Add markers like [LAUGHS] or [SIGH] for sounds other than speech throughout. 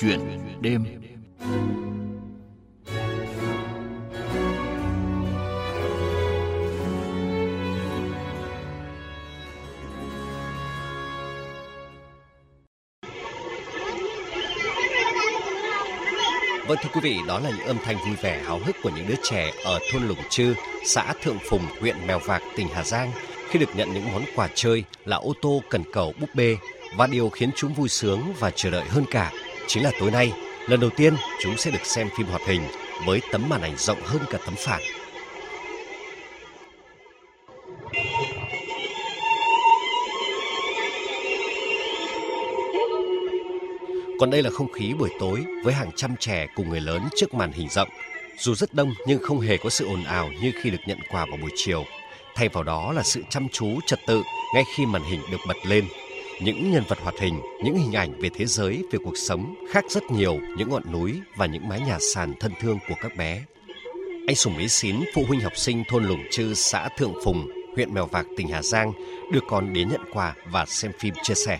Chuyện đêm. Vâng thưa quý vị, đó là những âm thanh vui vẻ háo hức của những đứa trẻ ở thôn Lũng Chư, xã Thượng Phùng, huyện Mèo Vạc, tỉnh Hà Giang. Khi được nhận những món quà chơi là ô tô cần cầu búp bê và điều khiến chúng vui sướng và chờ đợi hơn cả chính là tối nay, lần đầu tiên chúng sẽ được xem phim hoạt hình với tấm màn ảnh rộng hơn cả tấm phản. Còn đây là không khí buổi tối với hàng trăm trẻ cùng người lớn trước màn hình rộng. Dù rất đông nhưng không hề có sự ồn ào như khi được nhận quà vào buổi chiều. Thay vào đó là sự chăm chú trật tự ngay khi màn hình được bật lên. Những nhân vật hoạt hình, những hình ảnh về thế giới, về cuộc sống khác rất nhiều những ngọn núi và những mái nhà sàn thân thương của các bé. Anh Sùng Mỹ Xín, phụ huynh học sinh thôn Lùng Trư, xã Thượng Phùng, huyện Mèo Vạc, tỉnh Hà Giang, đưa con đến nhận quà và xem phim chia sẻ.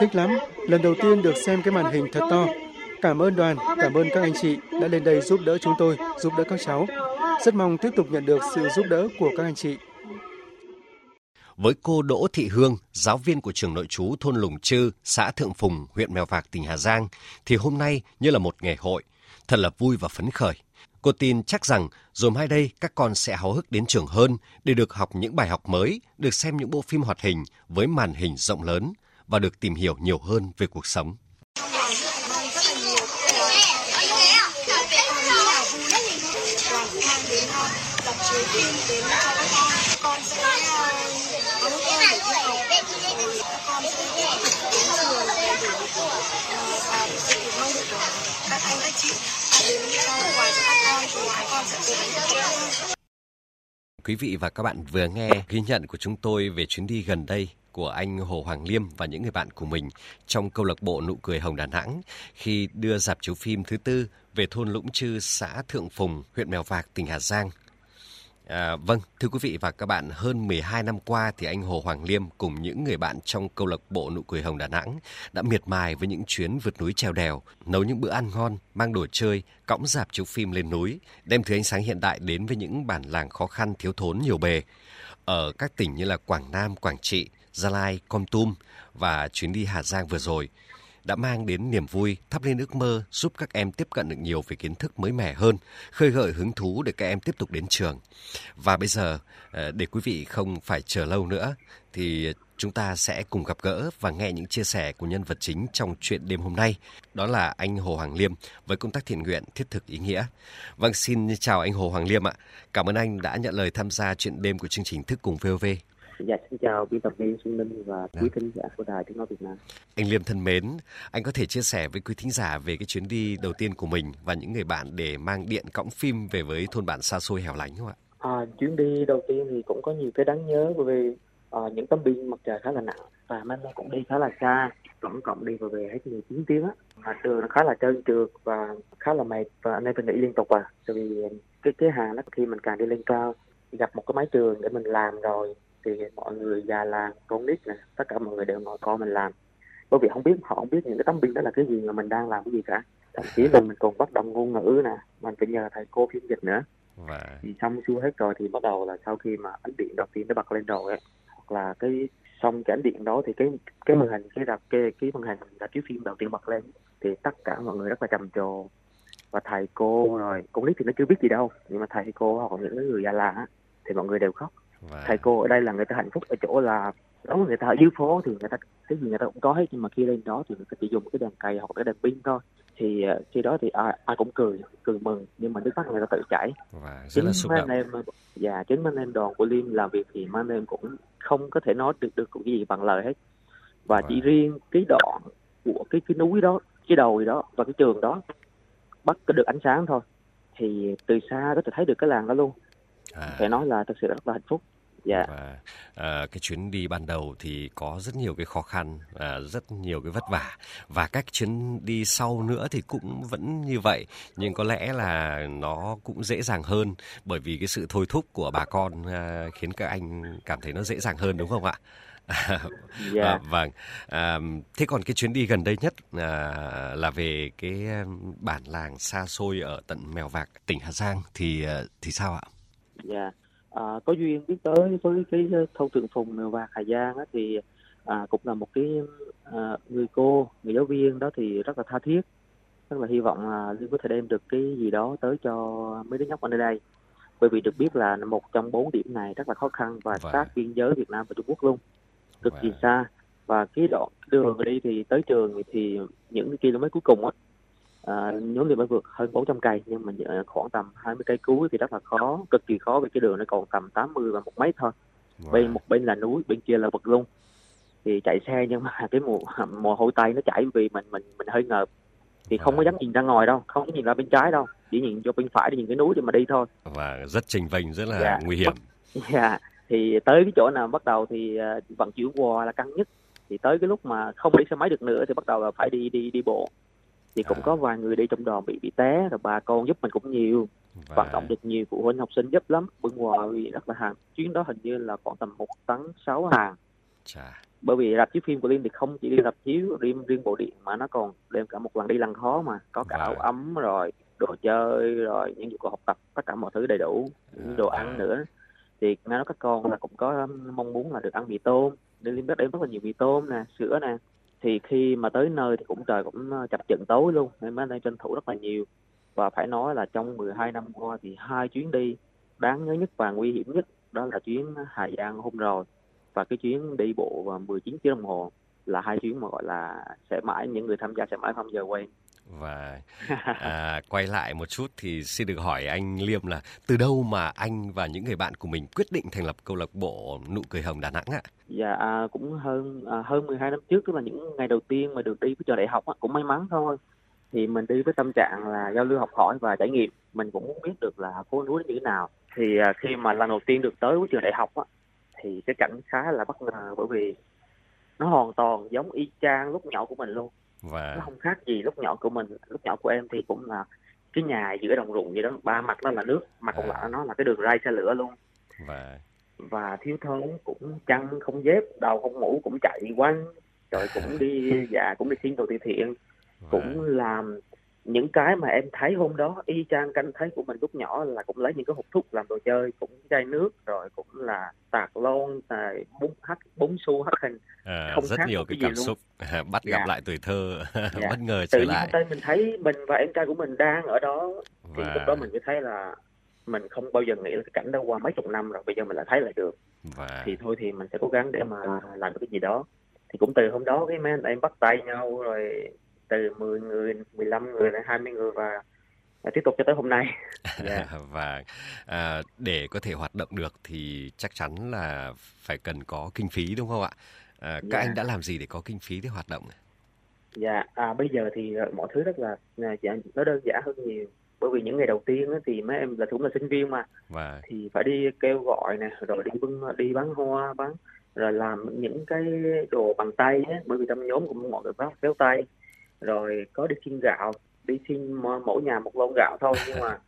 Thích lắm, lần đầu tiên được xem cái màn hình thật to. Cảm ơn đoàn, cảm ơn các anh chị đã lên đây giúp đỡ chúng tôi, giúp đỡ các cháu. Rất mong tiếp tục nhận được sự giúp đỡ của các anh chị. Với cô Đỗ Thị Hương, giáo viên của trường nội trú thôn Lùng Trư, xã Thượng Phùng, huyện Mèo Vạc, tỉnh Hà Giang, thì hôm nay như là một ngày hội, thật là vui và phấn khởi. Cô tin chắc rằng rồi mai đây các con sẽ háo hức đến trường hơn để được học những bài học mới, được xem những bộ phim hoạt hình với màn hình rộng lớn và được tìm hiểu nhiều hơn về cuộc sống. Quý vị và các bạn vừa nghe ghi nhận của chúng tôi về chuyến đi gần đây của anh Hồ Hoàng Liêm và những người bạn của mình trong câu lạc bộ Nụ cười Hồng Đà Nẵng khi đưa dạp chiếu phim thứ tư về thôn Lũng Chư, xã Thượng Phùng, huyện Mèo Vạc, tỉnh Hà Giang. À, vâng, thưa quý vị và các bạn, hơn 12 năm qua thì anh Hồ Hoàng Liêm cùng những người bạn trong câu lạc bộ Nụ cười Hồng Đà Nẵng đã miệt mài với những chuyến vượt núi trèo đèo, nấu những bữa ăn ngon, mang đồ chơi, cõng dạp chiếu phim lên núi, đem thứ ánh sáng hiện đại đến với những bản làng khó khăn thiếu thốn nhiều bề. Ở các tỉnh như là Quảng Nam, Quảng Trị, Gia Lai, Con Tum và chuyến đi Hà Giang vừa rồi – đã mang đến niềm vui, thắp lên ước mơ, giúp các em tiếp cận được nhiều về kiến thức mới mẻ hơn, khơi gợi hứng thú để các em tiếp tục đến trường. Và bây giờ, ờ, để quý vị không phải chờ lâu nữa, thì chúng ta sẽ cùng gặp gỡ và nghe những chia sẻ của nhân vật chính trong chuyện đêm hôm nay. Đó là anh Hồ Hoàng Liêm với công tác thiện nguyện thiết thực ý nghĩa. Vâng, xin chào anh Hồ Hoàng Liêm ạ. Cảm ơn anh đã nhận lời tham gia chuyện đêm của chương trình Thức Cùng VOV. Dạ, xin chào biên tập viên Xuân Minh và quý dạ. thính giả của Đài Tiếng Nói Việt Nam. Anh Liêm thân mến, anh có thể chia sẻ với quý thính giả về cái chuyến đi đầu tiên của mình và những người bạn để mang điện cõng phim về với thôn bản xa xôi hẻo lánh không ạ? À, chuyến đi đầu tiên thì cũng có nhiều cái đáng nhớ bởi vì à, những tấm pin mặt trời khá là nặng và mình cũng đi khá là xa tổng cộng đi và về hết 19 tiếng á mà đường nó khá là trơn trượt và khá là mệt và anh em phải nghỉ liên tục à tại vì cái cái hàng nó khi mình càng đi lên cao gặp một cái máy trường để mình làm rồi thì mọi người già làng con nít này tất cả mọi người đều ngồi coi mình làm. Bởi vì không biết họ không biết những cái tấm pin đó là cái gì mà mình đang làm cái gì cả. Thậm chí là mình còn bắt đầu ngôn ngữ nè mình phải nhờ thầy cô phiên dịch nữa. Và... thì xong xuôi hết rồi thì bắt đầu là sau khi mà ánh điện đầu tiên nó bật lên rồi ấy, hoặc là cái xong cái ánh điện đó thì cái cái màn hình cái đập cái cái màn hình là chiếu phim đầu tiên bật lên thì tất cả mọi người rất là trầm trồ. Và thầy cô rồi con nít thì nó chưa biết gì đâu nhưng mà thầy cô hoặc những người già làng thì mọi người đều khóc Wow. Thầy cô ở đây là người ta hạnh phúc ở chỗ là đó người ta ở dưới phố thì người ta cái gì người ta cũng có hết nhưng mà khi lên đó thì người ta chỉ dùng cái đèn cày hoặc cái đèn pin thôi thì uh, khi đó thì ai, ai cũng cười cười mừng nhưng mà nước mắt người ta tự chảy wow, chính mấy anh em dạ chính mấy anh em đoàn của liêm làm việc thì mấy anh em cũng không có thể nói được được cái gì bằng lời hết và wow. chỉ riêng cái đoạn của cái cái núi đó cái đồi đó và cái trường đó bắt được ánh sáng thôi thì từ xa có thể thấy được cái làng đó luôn à. phải nói là thật sự rất là hạnh phúc Dạ. Và à, cái chuyến đi ban đầu thì có rất nhiều cái khó khăn, à, rất nhiều cái vất vả và các chuyến đi sau nữa thì cũng vẫn như vậy, nhưng có lẽ là nó cũng dễ dàng hơn bởi vì cái sự thôi thúc của bà con à, khiến các anh cảm thấy nó dễ dàng hơn đúng không ạ? [LAUGHS] Dạ. à, vâng. À, thế còn cái chuyến đi gần đây nhất à, là về cái bản làng xa xôi ở tận Mèo Vạc, tỉnh Hà Giang thì thì sao ạ? Dạ. À, có duyên biết tới với cái thôn Thượng Phùng và Hà Giang á, thì à, cũng là một cái à, người cô người giáo viên đó thì rất là tha thiết rất là hy vọng là Liên có thể đem được cái gì đó tới cho mấy đứa nhóc ở nơi đây bởi vì được biết là một trong bốn điểm này rất là khó khăn và vâng. sát biên giới Việt Nam và Trung Quốc luôn cực kỳ vâng. xa và cái đoạn đường đi thì tới trường thì những cái km cuối cùng á à, nhóm liệt mới vượt hơn 400 cây nhưng mà khoảng tầm 20 cây cuối thì rất là khó cực kỳ khó vì cái đường nó còn tầm 80 và một mấy thôi. Wow. bên một bên là núi bên kia là vực luôn. Thì chạy xe nhưng mà [LAUGHS] cái mùa [LAUGHS] mùa hôi tay nó chảy vì mình mình mình hơi ngợp. Thì không có dám nhìn ra ngoài đâu không có nhìn ra bên trái đâu chỉ nhìn cho bên phải để nhìn cái núi để mà đi thôi. Và rất trình vênh rất là dạ. nguy hiểm. [LAUGHS] dạ. Thì tới cái chỗ nào bắt đầu thì uh, vận chuyển qua là căng nhất. Thì tới cái lúc mà không đi xe máy được nữa thì bắt đầu là phải đi đi đi bộ thì cũng à. có vài người đi trong đoàn bị bị té rồi bà con giúp mình cũng nhiều và... vận động được nhiều phụ huynh học sinh giúp lắm. Ngoài vì rất là hàng chuyến đó hình như là khoảng tầm một tấn sáu hàng. Chà. bởi vì rạp chiếu phim của liên thì không chỉ đi rạp chiếu riêng riêng bộ điện mà nó còn đem cả một lần đi lần khó mà. Có cả áo ấm rồi đồ chơi rồi những dụng cụ học tập tất cả mọi thứ đầy đủ những đồ ăn nữa. Thì nghe nói các con là cũng có mong muốn là được ăn mì tôm. Nên liên biết đem rất là nhiều mì tôm nè sữa nè thì khi mà tới nơi thì cũng trời cũng ờ, chập chững tối luôn, nên mới đang tranh thủ rất là nhiều. Và phải nói là trong 12 năm qua thì hai chuyến đi đáng nhớ nhất và nguy hiểm nhất đó là chuyến Hà Giang hôm rồi và cái chuyến đi bộ 19 tiếng đồng hồ là hai chuyến mà, gọi là, sẽ mãi, những người tham gia sẽ mãi không giờ quên và [LAUGHS] à, quay lại một chút thì xin được hỏi anh Liêm là từ đâu mà anh và những người bạn của mình quyết định thành lập câu lạc bộ nụ cười hồng Đà Nẵng ạ? Dạ à, cũng hơn à, hơn 12 năm trước tức là những ngày đầu tiên mà được đi với trường đại học á, cũng may mắn thôi. Thì mình đi với tâm trạng là giao lưu học hỏi và trải nghiệm. Mình cũng muốn biết được là phố núi như thế nào. Thì à, khi mà lần đầu tiên được tới với trường đại học á, thì cái cảnh khá là bất ngờ bởi vì nó hoàn toàn giống y chang lúc nhỏ của mình luôn và nó không khác gì lúc nhỏ của mình. Lúc nhỏ của em thì cũng là cái nhà giữa đồng ruộng vậy đó. Ba mặt nó là nước mặt còn à. lại nó là cái đường ray xe lửa luôn. Và và thiếu thốn cũng chăn không dép đầu không mũ cũng chạy quanh rồi cũng [LAUGHS] đi dạ cũng đi xin đồ từ thiện cũng làm những cái mà em thấy hôm đó y chang canh thấy của mình lúc nhỏ là cũng lấy những cái hộp thuốc làm đồ chơi cũng chai nước rồi cũng là tạc lon tài bún hắt bún xu hắt hình à, không rất nhiều cái cảm xúc luôn. bắt gặp dạ. lại tuổi thơ [LAUGHS] dạ. bất ngờ trở Tự lại tự mình thấy mình và em trai của mình đang ở đó thì và... lúc đó mình mới thấy là mình không bao giờ nghĩ là cái cảnh đó qua mấy chục năm rồi bây giờ mình lại thấy lại được và... thì thôi thì mình sẽ cố gắng để mà làm được cái gì đó thì cũng từ hôm đó cái mấy anh em bắt tay nhau rồi từ 10 người 15 người đến 20 người và và tiếp tục cho tới hôm nay. Yeah. [LAUGHS] Dạ. và à, để có thể hoạt động được thì chắc chắn là phải cần có kinh phí đúng không ạ? À, các yeah. anh đã làm gì để có kinh phí để hoạt động? Dạ, à, bây giờ thì ờ, mọi thứ rất là dạ, nó đơn giản hơn nhiều. Bởi vì những ngày đầu tiên thì mấy em là cũng là sinh viên mà, và... thì phải đi kêu gọi nè, rồi đi bưng đi bán hoa, bán rồi làm những cái đồ bằng tay á, bởi vì trong nhóm cũng mọi người bắt kéo tay rồi có đi xin gạo đi xin mỗi nhà một lon gạo thôi nhưng mà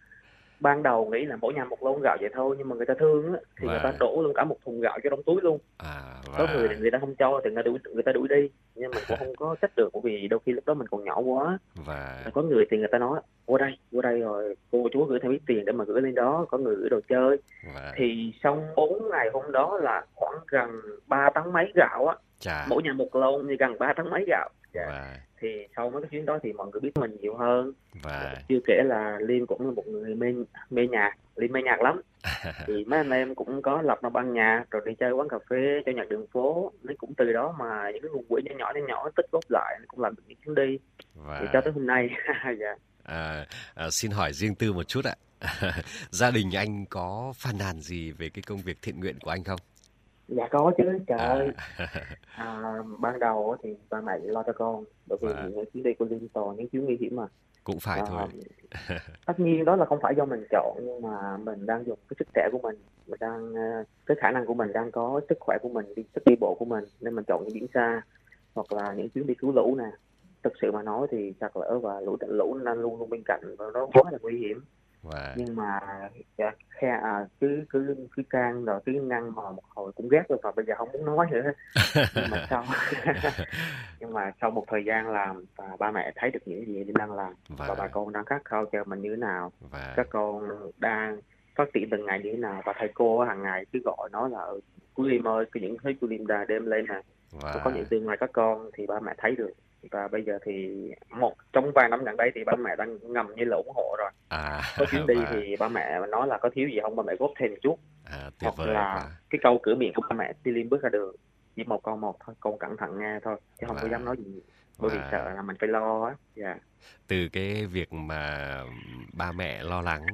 ban đầu nghĩ là mỗi nhà một lon gạo vậy thôi nhưng mà người ta thương á thì và... người ta đổ luôn cả một thùng gạo cho trong túi luôn. À, và... có người thì người ta không cho thì người ta đuổi người ta đuổi đi nhưng mình cũng không có trách được bởi vì đôi khi lúc đó mình còn nhỏ quá. Và có người thì người ta nói qua đây qua đây rồi cô chú gửi thêm ít tiền để mà gửi lên đó có người gửi đồ chơi. Và... thì xong 4 ngày hôm đó là khoảng gần 3 tấn mấy gạo á Chà. mỗi nhà một lon như gần 3 tấn mấy gạo dạ. và thì sau mấy cái chuyến đó thì mọi người biết mình nhiều hơn. Và chưa kể là liên cũng là một người mê mê nhạc liên mê nhạc lắm. [LAUGHS] Thì mấy anh em cũng có lập ra ban nhạc rồi đi chơi quán cà phê cho nhạc đường phố. Nó cũng từ đó mà những cái nguồn quỹ nhỏ nhỏ nhỏ tích góp lại cũng làm được những chuyến đi. Và... thì cho tới hôm nay. [LAUGHS] Dạ. à, à, xin hỏi riêng tư một chút ạ. [LAUGHS] Gia đình anh có phàn nàn gì về cái công việc thiện nguyện của anh không dạ có chứ. Trời à. ơi. [LAUGHS] À, ban đầu thì ba mẹ lo cho con bởi vì và... những chuyến đi của liên toàn những chuyến nguy hiểm mà. Cũng phải à, thôi. [LAUGHS] tất nhiên đó là không phải do mình chọn nhưng mà mình đang dùng cái sức trẻ của mình mình đang ờ, cái khả năng của mình đang có sức khỏe của mình đi sức đi bộ của mình nên mình chọn những biển xa hoặc là những chuyến đi cứu lũ nè. Thực sự mà nói thì sạt lở và lũ lũ đang luôn luôn bên cạnh và nó quá là nguy hiểm wow. nhưng mà dạ, khe à, cứ cứ cứ can rồi cứ ngăn mà một hồi cũng ghét rồi và bây giờ không muốn nói nữa [LAUGHS] nhưng mà sau [LAUGHS] nhưng mà sau một thời gian làm và ba mẹ thấy được những gì mình đang làm wow. và bà con đang khát khao chờ mình như thế nào wow. các con đang phát triển từng ngày như thế nào và thầy cô hàng ngày cứ gọi nó là cô Lim ơi những thấy cô Lim đà đêm lên nè wow. có những tương lai các con thì ba mẹ thấy được và bây giờ thì một trong vài năm gần đây thì ba mẹ đang ngầm như là ủng hộ rồi. À, có chuyến đi [LAUGHS] và... thì ba mẹ nói là có thiếu gì không ba mẹ góp thêm một chút. À, hoặc vời, là và... cái câu cửa miệng của ba mẹ đi liên bước ra đường chỉ một con một thôi con cẩn thận nghe thôi chứ không và... có dám nói gì bởi vì sợ là mình phải lo á. Yeah. từ cái việc mà ba mẹ lo lắng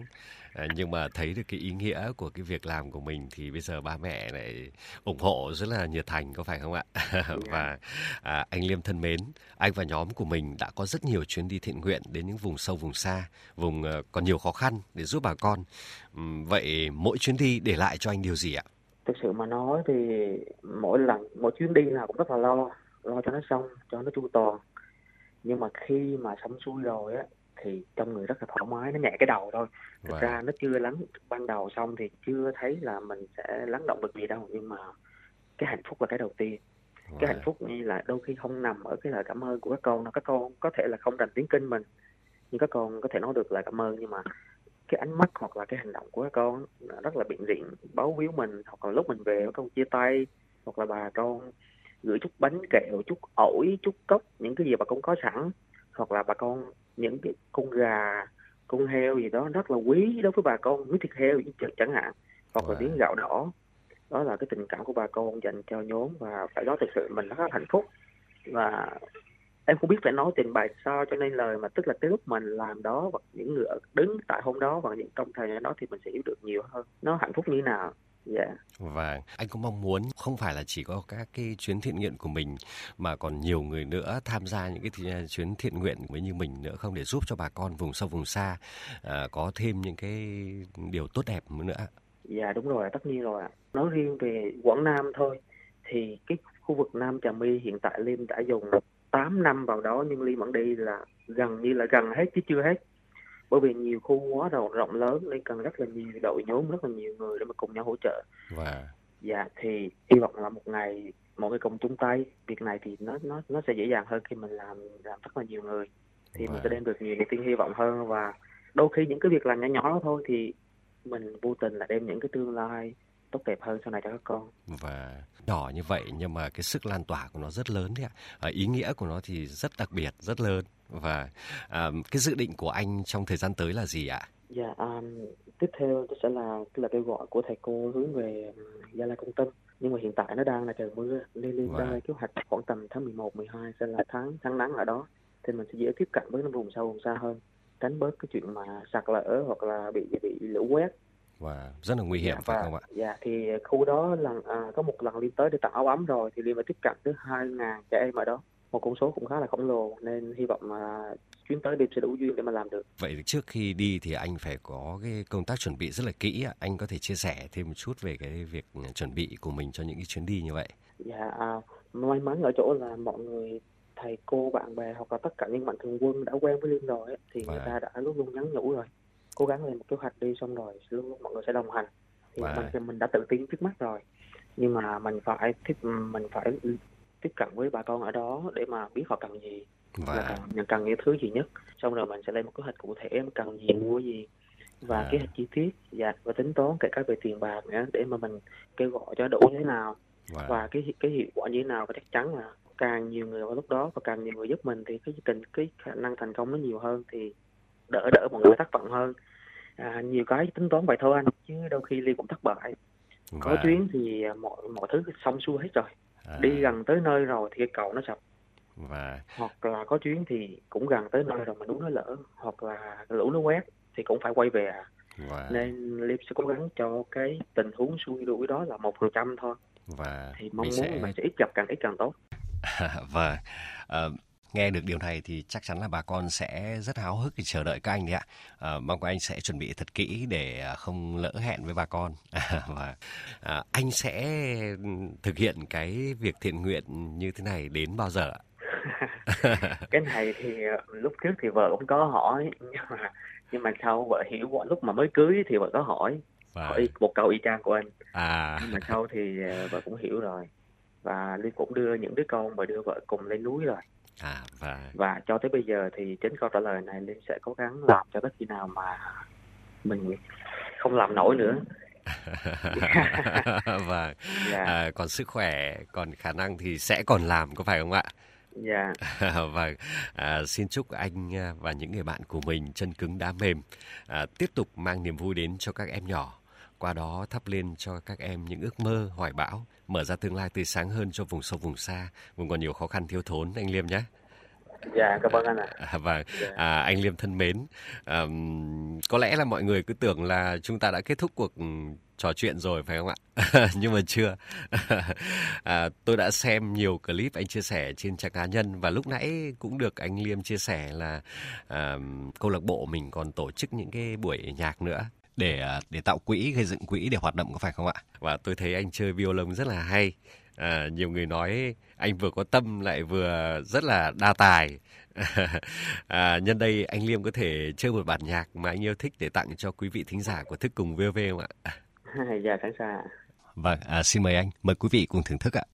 À, nhưng mà thấy được cái ý nghĩa của cái việc làm của mình thì bây giờ ba mẹ lại ủng hộ rất là nhiệt thành có phải không ạ? [LAUGHS] Và à, anh Liêm thân mến anh và nhóm của mình đã có rất nhiều chuyến đi thiện nguyện đến những vùng sâu vùng xa vùng uh, còn nhiều khó khăn để giúp bà con. Vậy mỗi chuyến đi để lại cho anh điều gì ạ? Thực sự mà nói thì mỗi lần mỗi chuyến đi nào cũng rất là lo lo cho nó xong cho nó chu toàn. Nhưng mà khi mà xong xuôi rồi á thì trong người rất là thoải mái nó nhẹ cái đầu thôi. Thực wow. ra nó chưa lắng ban đầu xong thì chưa thấy là mình sẽ lắng động được gì đâu nhưng mà cái hạnh phúc là cái đầu tiên. Wow. cái hạnh phúc như là đôi khi không nằm ở cái lời cảm ơn của các con nó các con có thể là không rành tiếng kinh mình nhưng các con có thể nói được lời cảm ơn nhưng mà cái ánh mắt hoặc là cái hành động của các con rất là biện diện báo víu mình. Hoặc là lúc mình về các con chia tay hoặc là bà con gửi chút bánh kẹo chút ổi chút cốc những cái gì bà con có sẵn hoặc là bà con những cái con gà con heo gì đó rất là quý đối với bà con với thịt heo chẳng hạn hoặc wow. là miếng gạo đỏ. Đó là cái tình cảm của bà con dành cho nhóm và phải nói thực sự mình rất là hạnh phúc. Và em không biết phải nói trình bày sao cho nên lời mà tức là cái lúc mình làm đó và những người đứng tại hôm đó và những trong thời gian đó thì mình sẽ hiểu được nhiều hơn. Nó hạnh phúc như thế nào Dạ. Yeah. Và anh cũng mong muốn không phải là chỉ có các cái chuyến thiện nguyện của mình mà còn nhiều người nữa tham gia những cái chuyến thiện nguyện với như mình nữa không để giúp cho bà con vùng sâu vùng xa à, có thêm những cái điều tốt đẹp nữa. Dạ đúng rồi, tất nhiên rồi ạ. Nói riêng về Quảng Nam thôi thì cái khu vực Nam Trà My hiện tại Liêm đã dùng 8 năm vào đó nhưng Liêm vẫn đi là gần như là gần hết chứ chưa hết bởi vì nhiều khu quá rộng rộng lớn nên cần rất là nhiều đội nhóm rất là nhiều người để mà cùng nhau hỗ trợ và dạ thì hy vọng là một ngày mọi người cùng chung tay việc này thì nó nó nó sẽ dễ dàng hơn khi mình làm làm rất là nhiều người thì wow. mình sẽ đem được nhiều niềm tin hy vọng hơn và đôi khi những cái việc làm nhỏ nhỏ thôi thì mình vô tình là đem những cái tương lai tốt đẹp hơn sau này cho các con. Và nhỏ như vậy nhưng mà cái sức lan tỏa của nó rất lớn đấy ạ. À, ý nghĩa của nó thì rất đặc biệt rất lớn. Và à, cái dự định của anh trong thời gian tới là gì ạ? Dạ um, tiếp theo sẽ là cái là kêu gọi của thầy cô hướng về gia lai công tâm. Nhưng mà hiện tại nó đang là trời mưa nên liên vâng. ra kế hoạch khoảng tầm tháng 11, 12 sẽ là tháng tháng nắng ở đó. Thì mình sẽ dễ tiếp cận với vùng sâu vùng xa hơn tránh bớt cái chuyện mà sạt lở hoặc là bị bị lũ quét và rất là nguy hiểm dạ, phải và, không ạ? Dạ thì khu đó lần à, có một lần liên tới để tặng áo ấm rồi thì liên phải tiếp cận tới hai ngàn trẻ em ở đó một con số cũng khá là khổng lồ nên hy vọng mà chuyến tới đêm sẽ đủ duyên để mà làm được. Vậy trước khi đi thì anh phải có cái công tác chuẩn bị rất là kỹ. Anh có thể chia sẻ thêm một chút về cái việc chuẩn bị của mình cho những cái chuyến đi như vậy? Dạ, à, may mắn ở chỗ là mọi người thầy cô bạn bè hoặc là tất cả những mạnh thường quân đã quen với liên rồi ấy, thì và... người ta đã luôn luôn nhắn nhủ rồi cố gắng lên một kế hoạch đi xong rồi luôn mọi người sẽ đồng hành. Thì và... mình mình đã tự tin trước mắt rồi. Nhưng mà mình phải tiếp mình phải tiếp cận với bà con ở đó để mà biết họ cần gì. Và... là cần, cần những thứ gì nhất. Xong rồi mình sẽ lên một kế hoạch cụ thể cần gì mua gì. Và à. kế hoạch chi tiết và, và tính toán kể cả về tiền bạc nữa để mà mình kêu gọi cho đủ như thế nào. Wow. và cái cái hiệu quả như thế nào và chắc chắn là càng nhiều người vào lúc đó và càng nhiều người giúp mình thì cái tình cái khả năng thành công nó nhiều hơn. Thì đỡ đỡ mọi người thất vọng hơn. À, nhiều cái tính toán vậy thôi anh chứ đôi khi ly cũng thất bại. Wow. có chuyến thì mọi mọi thứ xong xuôi hết rồi. À. đi gần tới nơi rồi thì cái cầu nó sập. Và hoặc là có chuyến thì cũng gần tới nơi rồi mà núi nó lỡ hoặc là lũ nó quét thì cũng phải quay về à. Wow. nên Liêm sẽ cố gắng cho cái tình huống xuôi đuổi đó là một phần trăm thôi. Và thì mong muốn sẽ mình sẽ ít gặp càng ít càng tốt. [LAUGHS] Và uh, nghe được điều này thì chắc chắn là bà con sẽ rất háo hức để chờ đợi các anh đấy ạ. À, mong các anh sẽ chuẩn bị thật kỹ để à, không lỡ hẹn với bà con. [LAUGHS] và à, anh sẽ thực hiện cái việc thiện nguyện như thế này đến bao giờ ạ? [LAUGHS] cái này thì ờ, lúc trước thì vợ cũng có hỏi nhưng mà nhưng mà sau vợ hiểu lúc mà mới cưới thì vợ có hỏi và... hỏi một câu y chang của anh à nhưng mà sau thì ờ, vợ cũng hiểu rồi và Liên cũng đưa những đứa con và đưa vợ cùng lên núi rồi À, và... và cho tới bây giờ thì chính câu trả lời này Linh sẽ cố gắng làm cho tới khi nào mà mình không làm nổi nữa [LAUGHS] và yeah. à, còn sức khỏe còn khả năng thì sẽ còn làm có phải không ạ Dạ. [LAUGHS] và à, xin chúc anh à, và những người bạn của mình chân cứng đá mềm à, tiếp tục mang niềm vui đến cho các em nhỏ. Qua đó thắp lên cho các em những ước mơ, hoài bão, mở ra tương lai tươi sáng hơn cho vùng sâu vùng xa, vùng còn nhiều khó khăn thiếu thốn anh Liêm nhé. Dạ, cảm ơn anh ạ. À, và dạ. à, anh Liêm thân mến, à, có lẽ là mọi người cứ tưởng là chúng ta đã kết thúc cuộc trò chuyện rồi phải không ạ? [LAUGHS] Nhưng mà chưa. [LAUGHS] à, tôi đã xem nhiều clip anh chia sẻ trên trang cá nhân và lúc nãy cũng được anh Liêm chia sẻ là à, câu lạc bộ mình còn tổ chức những cái buổi nhạc nữa để à, để tạo quỹ gây dựng quỹ để hoạt động có phải không ạ? Và tôi thấy anh chơi violon rất là hay. À, nhiều người nói anh vừa có tâm lại vừa rất là đa tài. [LAUGHS] à, nhân đây anh Liêm có thể chơi một bản nhạc mà anh yêu thích để tặng cho quý vị thính giả của Thức Cùng VOV không ạ? [LAUGHS] dạ sẵn sàng. Vâng, à, xin mời anh, mời quý vị cùng thưởng thức ạ.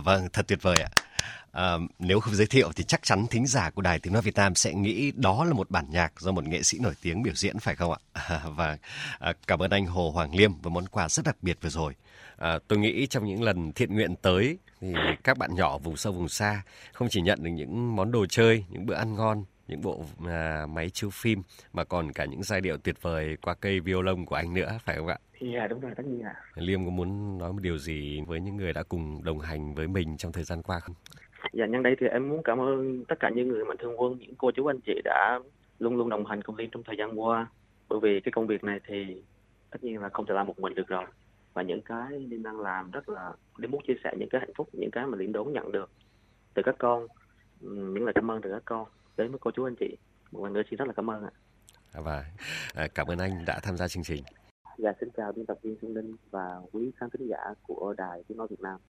[LAUGHS] vâng, thật tuyệt vời ạ. À, nếu không giới thiệu thì chắc chắn thính giả của Đài Tiếng Nói Việt Nam sẽ nghĩ đó là một bản nhạc do một nghệ sĩ nổi tiếng biểu diễn phải không ạ? À, [LAUGHS] và vâng, à, cảm ơn anh Hồ Hoàng Liêm với món quà rất đặc biệt vừa rồi. À, tôi nghĩ trong những lần thiện nguyện tới thì các bạn nhỏ vùng sâu vùng xa không chỉ nhận được những món đồ chơi, những bữa ăn ngon, những bộ à, máy chiếu phim mà còn cả những giai điệu tuyệt vời qua cây violon của anh nữa phải không ạ? Dạ đúng rồi tất nhiên ạ. Liêm có muốn nói một điều gì với những người đã cùng đồng hành với mình trong thời gian qua không? Dạ nhân đây thì em muốn cảm ơn tất cả những người mạnh thường quân, những cô chú anh chị đã luôn luôn đồng hành cùng Liêm trong thời gian qua. Bởi vì cái công việc này thì tất nhiên là không thể làm một mình được rồi. Và những cái Liêm đang làm rất là Liêm muốn chia sẻ những cái hạnh phúc, những cái mà Liêm đón nhận được từ các con, những lời cảm ơn từ các con đến với cô chú anh chị. Một lần nữa xin rất là cảm ơn ạ. Và à, cảm ơn anh đã tham gia chương trình. Dạ xin chào biên tập viên Xuân Linh và quý khán thính giả của Đài Tiếng Nói Việt Nam.